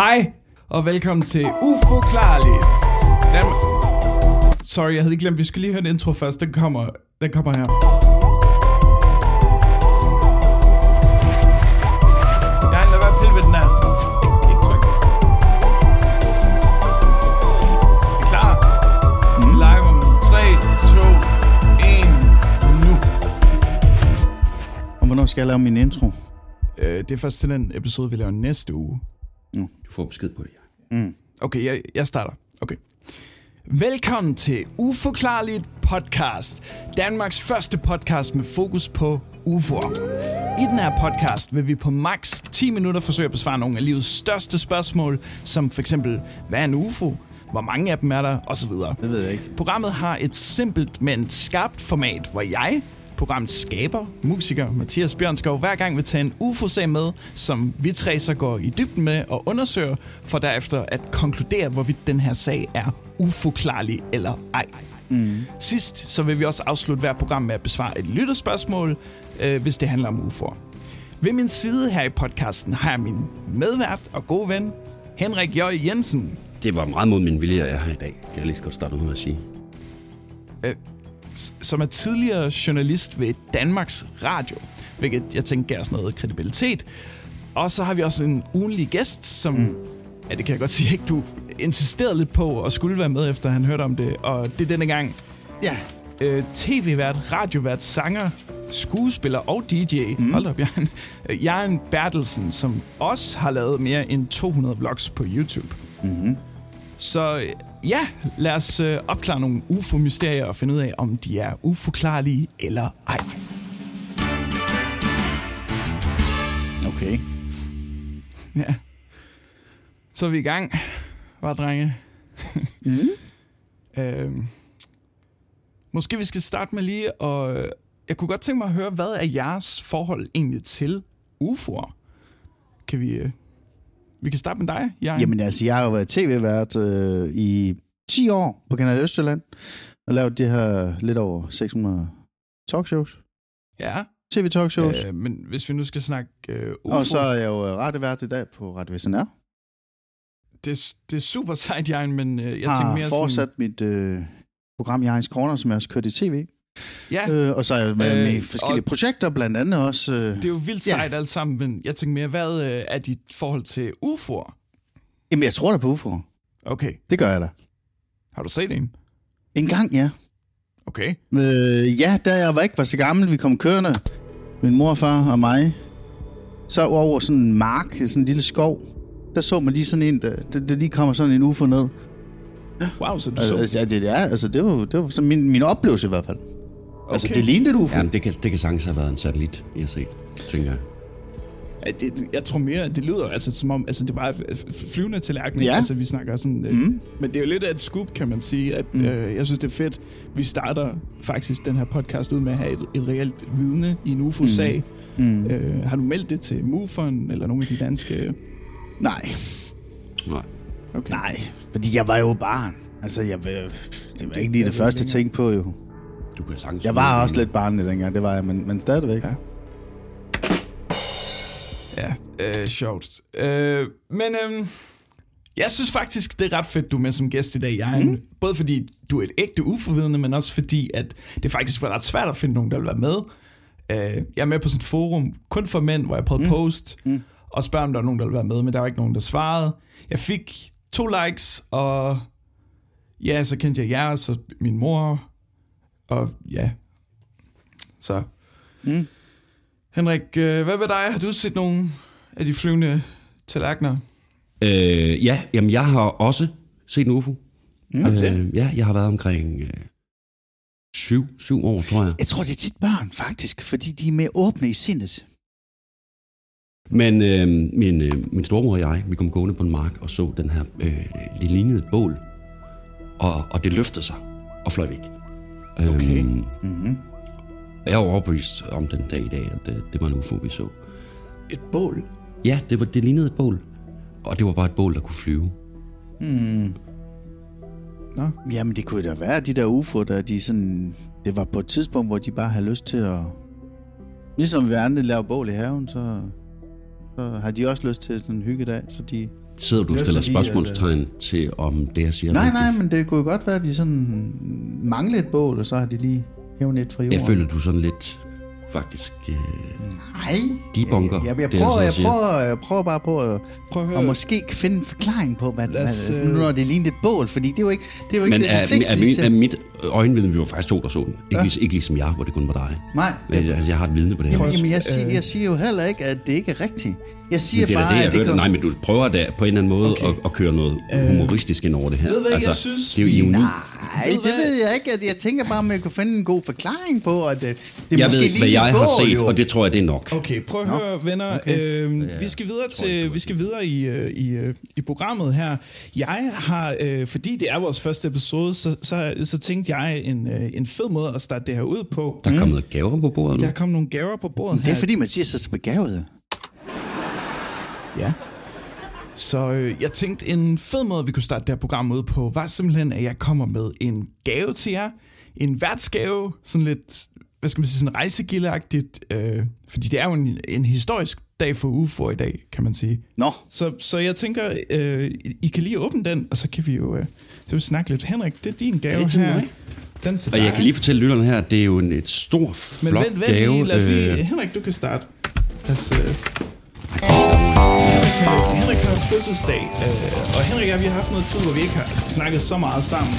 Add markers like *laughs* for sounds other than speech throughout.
Hej, og velkommen til Uforklarligt. Dan... Sorry, jeg havde ikke glemt, vi skal lige høre en intro først. Den kommer, den kommer her. Jeg lad være pille ved den her. Ikke, ikke tryk. Er klar? Mm. Live om 3, 2, 1, nu. Og hvornår skal jeg lave min intro? Øh, det er først til den episode, vi laver næste uge. Du får besked på det, ja. Okay, jeg, jeg starter. Okay. Velkommen til Uforklarligt podcast. Danmarks første podcast med fokus på UFO'er. I den her podcast vil vi på maks 10 minutter forsøge at besvare nogle af livets største spørgsmål, som for eksempel, hvad er en UFO? Hvor mange af dem er der? Og så videre. Det ved jeg ikke. Programmet har et simpelt, men skarpt format, hvor jeg, programmets skaber, musiker Mathias Bjørnskov, hver gang vil tage en UFO-sag med, som vi tre så går i dybden med og undersøger, for derefter at konkludere, hvorvidt den her sag er uforklarlig eller ej. Mm. Sidst så vil vi også afslutte hver program med at besvare et lytterspørgsmål, øh, hvis det handler om UFO'er. Ved min side her i podcasten har jeg min medvært og gode ven, Henrik J. Jensen. Det var meget mod min vilje, at jeg er her i dag. Kan jeg lige så godt starte ud med at sige. øh, som er tidligere journalist ved Danmarks Radio, hvilket jeg tænker giver os noget kredibilitet. Og så har vi også en ugenlig gæst, som, mm. ja det kan jeg godt sige, ikke du insisterede lidt på og skulle være med, efter han hørte om det. Og det er denne gang Ja. øh, tv-vært, radiovært, sanger, skuespiller og DJ. Mm. Hold op, Jan. Øh, Jan Bertelsen, som også har lavet mere end 200 vlogs på YouTube. Mm-hmm. Så ja, lad os øh, opklare nogle UFO-mysterier og finde ud af, om de er uforklarlige eller ej. Okay. Ja. Så er vi i gang, var drenge. Mm. *laughs* øhm, måske vi skal starte med lige, og jeg kunne godt tænke mig at høre, hvad er jeres forhold egentlig til UFO'er? Kan vi... Øh, vi kan starte med dig, Jan. Jamen altså, jeg har jo været tv-vært øh, i 10 år på Kanal Østjylland, og lavet det her lidt over 600 talkshows. Ja, TV-talkshows. Øh, øh, men hvis vi nu skal snakke øh, UFO, og så er jeg jo radiovært i dag på Radio SNR. det, det er super sejt, Jan, men øh, jeg Jeg tænker har mere fortsat mit øh, program Jørgens Corner, som jeg også kørt i tv. Ja, Øh, og så er jeg med, Øh, med forskellige og- projekter, blandt andet også... Øh, det er jo vildt ja. sejt alt sammen, men jeg tænker mere, hvad øh, er dit forhold til UFO'er? Jamen, jeg tror da på UFO'er. Okay, Det gør jeg da. har du set en? En gang, ja. Okay. Øh, ja, da jeg var ikke var så gammel, vi kom kørende, min morfar og mig, så over sådan en mark, sådan en lille skov, der så man lige sådan en, der, der, der lige kommer sådan en UFO ned. Wow, så du Altså, så... altså, ja, det, er, altså, det var, det var sådan min, min oplevelse i hvert fald. Okay. Altså, Okay. det lignede et UFO. Jamen, det kan, det kan sagtens have været en satellit, jeg har set, tænker jeg. Det, jeg tror mere, at det lyder altså, som om, altså, det var flyvende tallerken. Ja. Altså, vi snakker sådan... Øh, Mm. Men det er jo lidt af et scoop, kan man sige. At, mm. øh, jeg synes, det er fedt. Vi starter faktisk den her podcast ud med at have et, et reelt vidne i en UFO-sag. Mm. Øh, har du meldt det til MUFON eller nogle af de danske... Nej, Nej. Okay. nej, fordi jeg var jo barn. Altså, jeg, det var ikke lige det første, jeg tænkte på, jo. Du kan sagtens... Jeg var også lidt barnlig dengang, det var jeg, men, men stadigvæk. Ja. Ja, øh, sjovt. Øh, men øh, jeg synes faktisk, det er ret fedt, du er med som gæst i dag, Jan. Mm. Både fordi du er et ægte uforvidende, men også fordi, at det faktisk var ret svært at finde nogen, der vil være med. Øh, jeg er med på sådan et forum, kun for mænd, hvor jeg prøvede mm. post mm. og spørge, om der var nogen, der ville være med, men der var ikke nogen, der svarede. Jeg fik to likes, og ja, så kendte jeg jer, og så min mor, og ja, så... Mm. Henrik, øh, hvad med dig? Har du set nogle af de flyvende tallerkener? Øh, ja, jamen, jeg har også set en UFO. Mm. Øh, ja, jeg har været omkring øh, syv, syv år, tror jeg. Jeg tror, det er tit børn, faktisk, fordi de er mere åbne i sindet. Men øh, min, øh, min stormor og jeg, vi kom gående på en mark og så den her, øh, det lignede et bål. Og, og det løftede sig og fløj væk. Okay. Øhm, Mm-hmm. jeg var overbevist om den dag i dag, at det, det var en UFO, vi så. Et bål? Ja, det, var, det lignede et bål. Og det var bare et bål, der kunne flyve. Mm. Nå. Jamen, det kunne da være, de der UFO, der de sådan... Det var på et tidspunkt, hvor de bare havde lyst til at... Ligesom vi andre laver bål i haven, så, så har de også lyst til sådan en hyggedag, så de Sidder du og stiller at- spørgsmålstegn til, om det, jeg siger er Nej, nej, men det kunne jo godt være, at de sådan manglede et bål, og så har de lige hævet et fra jorden. Jeg føler, du sådan lidt faktisk... Øh, Nej. Debunker, Jeg, jeg, det, prøver, jeg jeg, så siger. prøver, jeg prøver bare på at, Prøv at høre. og måske finde en forklaring på, hvad, os, hvad, øh, når det lignede et bål, fordi det er jo ikke det, er jo ikke men det, er, de fleste, er, de min, er mit øjenvidne, vi var faktisk to, der så den. Ikke, Ja. ikke ligesom jeg, hvor det kun var dig. Nej, Men, altså, jeg har et vidne på det her. jamen, jeg, siger, øh, jeg siger jo heller ikke, at det ikke er rigtigt. Jeg siger Men det er bare, det, jeg at det går... Nej, men du prøver da på en eller anden måde Okay. at, at køre noget humoristisk ind over det her. Ved du hvad, jeg altså, synes, det er jo ironi. Nej, Ved det ved jeg ikke. At Jeg tænker bare, om jeg kunne finde en god forklaring på, at det, det Jeg måske ved, lige hvad jeg har bål, set, jo. og det tror jeg, det er nok. Okay, prøv at Nå, høre, venner. okay. Øhm, Ja, vi skal videre til vi skal videre i, øh, i, øh, i programmet her. Jeg har, øh, fordi det er vores første episode, så, så, så tænkte jeg en, øh, en fed måde at starte det her ud på. Der er kommet noget gaver på bordet nu. Der er kommet nogle gaver på bordet Det er her. fordi, man siger sig så begavet. Ja. Så øh, jeg tænkte, en fed måde, vi kunne starte det her program ud på, var simpelthen, at jeg kommer med en gave til jer. En værtsgave, sådan lidt, hvad skal man sige, sådan rejsegildeagtigt. Øh, fordi det er jo en, en historisk dag for UFO i dag, kan man sige. Nå, Så, så jeg tænker, øh, I kan lige åbne den, og så kan vi jo, øh, det vil snakke lidt. Henrik, det er din gave Er det til her. mig? Den til Og jeg dig. kan lige fortælle lytterne her, at det er jo en et stor, Men flot vent, vent gave. lige, lad os lige, øh, Henrik, du kan starte. Lad os, øh, Henrik, har- fødselsdag, øh, og Henrik og jeg, vi har haft noget tid, hvor vi ikke har snakket så meget sammen.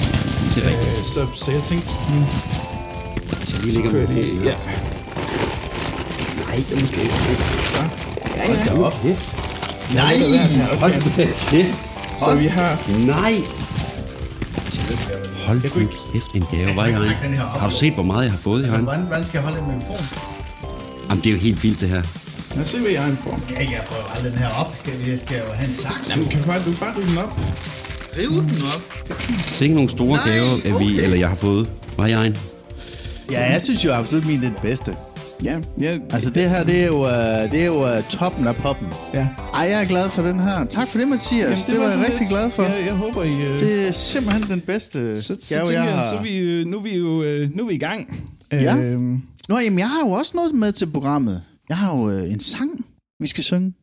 Det er rigtigt. Øh, så, så jeg tænkte, nu Så lige ligger kører med det. Ja. Nej, det er måske ikke. Så, hold da op. Nej, Hold kæft. så vi har... Nej! Hold nu kæft, en gave. Var jeg den. Har du set, hvor meget jeg har fået i altså, hånden? hvordan, hvordan skal jeg holde en mikrofon? Jamen, det er jo helt vildt, det her. Lad os se, hvad jeg har for. Ja, jeg får jo aldrig den her op. Skal vi, jeg skal jo have en saks. Jamen, kan du bare, du bare rive den op? Riv den op. Se nogle store Nej, gaver, at vi, okay. eller jeg har fået. Var jeg en? Ja, jeg synes jo absolut, min det er den bedste. Ja, ja, Altså, det her, det er jo, uh, det er jo uh, toppen af poppen. ja. Ej, jeg er glad for den her. Tak for det, Mathias. Jamen, det, det var jeg rigtig lidt- glad for. Ja, jeg håber, I... Øh, Det er simpelthen den bedste så, så gave, tænker jeg jeg, har. så er vi, øh, nu er vi jo øh, nu er vi i gang. Ja. Øhm, Nå, jamen, jeg har jo også noget med til programmet. Jeg har jo øh, en sang, vi skal synge.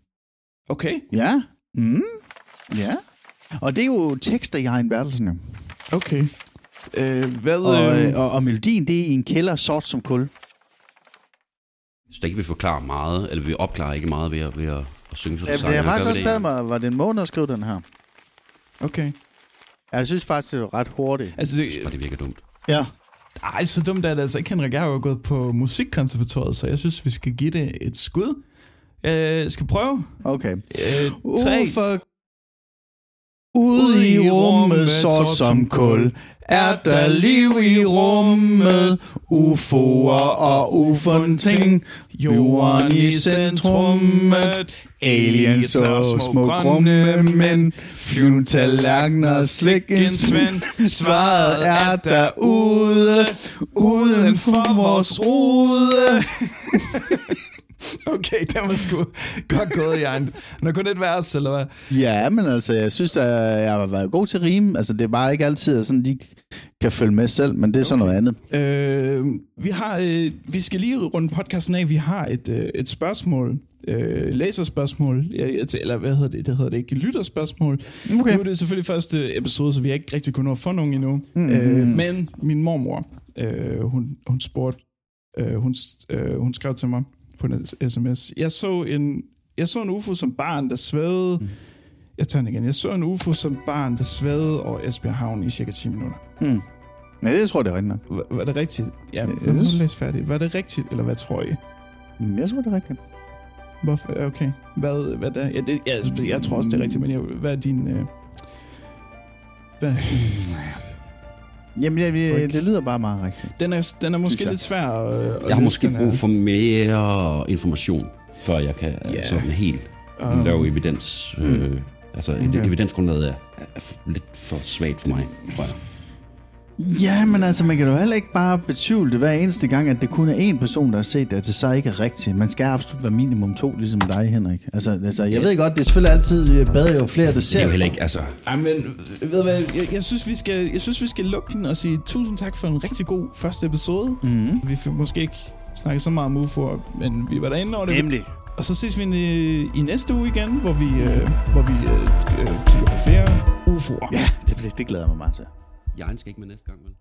okay, Ja. Mm. Ja. Og det er jo tekster, jeg har en Bertelsen. jo. okay. Øh, hvad... Og, øh, øh, og, og melodien, det er i en kælder, sort som kul. Så der ikke vil forklare meget, eller vi opklarer ikke meget ved at, ved at, at synge sådan Ja, en det har sang. faktisk også taget mig, var det en måned at skrive den her? okay. Jeg synes faktisk, det var ret hurtigt. Altså, det, Og det virker dumt. Ja. Ej, så dumt er det altså ikke, Henrik. Jeg har jo gået på musikkonservatoriet, så jeg synes, vi skal give det et skud. Jeg skal prøve. Okay. Øh, tre. Ufor Ude i rummet, sort som kul, er der liv i rummet, UFO'er og ufunting, jorden i centrummet, aliens og små grumme mænd, flyvende tallerkener, slikkensvend, svaret er derude, uden for vores rude. *laughs* *laughs* Okay, den var sgu godt gået, Jan. Er kun et vers, eller hvad? Ja, men altså, jeg synes, at jeg har været god til at rime. Altså, det er bare ikke altid, at sådan, de kan følge med selv, men det er sådan noget andet. Øh, vi har, øh, vi skal lige runde podcasten af. Vi har et, øh, et spørgsmål. Øh, læserspørgsmål. Jeg Eller hvad hedder det? Det hedder det ikke. Lytterspørgsmål. Okay. Nu er det selvfølgelig første episode, så vi har ikke rigtig kunnet få nogen endnu. Mm. Øh, men min mormor, øh, hun, hun spurgte, øh, hun, øh, hun skrev til mig på en sms. Jeg så en, jeg så en UFO som barn, der svævede... Mm. Jeg tager den igen. Jeg så en UFO som barn, der svævede over Esbjerg Havn i cirka 10 minutter. Hmm. Ja, det tror jeg, det er rigtigt nok. Var, var det rigtigt? Ja, Ja, jeg må det- læse færdigt. Var det rigtigt, eller hvad tror I? Mm, Jeg tror, det er rigtigt. Hvorfor? Okay. Hvad, hvad der? Ja, det, ja, jeg tror også, det er rigtigt, men jeg, hvad er din... Øh, hvad? Jamen, jeg, jeg, det lyder bare meget rigtigt. Den er, den er måske lidt svær at, at Jeg har måske brug for mere information, før jeg kan yeah. sådan helt Um, lave evidens. Øh, altså, Okay. evidensgrundlaget er, er lidt for svagt for mig, tror jeg. Ja, men altså, man kan jo heller ikke bare betvivle det hver eneste gang, at det kun er én person, der har set det, at det så ikke er rigtigt. Man skal absolut være minimum to, ligesom dig, Henrik. Altså, altså jeg ved godt, det er selvfølgelig altid bedre jo flere, der Det ser er jo heller ikke, altså... Ej, men ved du hvad, jeg, jeg, synes, vi skal, jeg synes, vi skal lukke den og sige tusind tak for en rigtig god første episode. Mm-hmm. Vi fik måske ikke snakket så meget om UFO'er, men vi var derinde over det. Nemlig. Og så ses vi i, i næste uge igen, hvor vi, øh, hvor vi øh, øh, kigger på flere UFO'er. Ja, det, det, det glæder jeg mig meget til. Jeg skal ikke med næste gang, vel?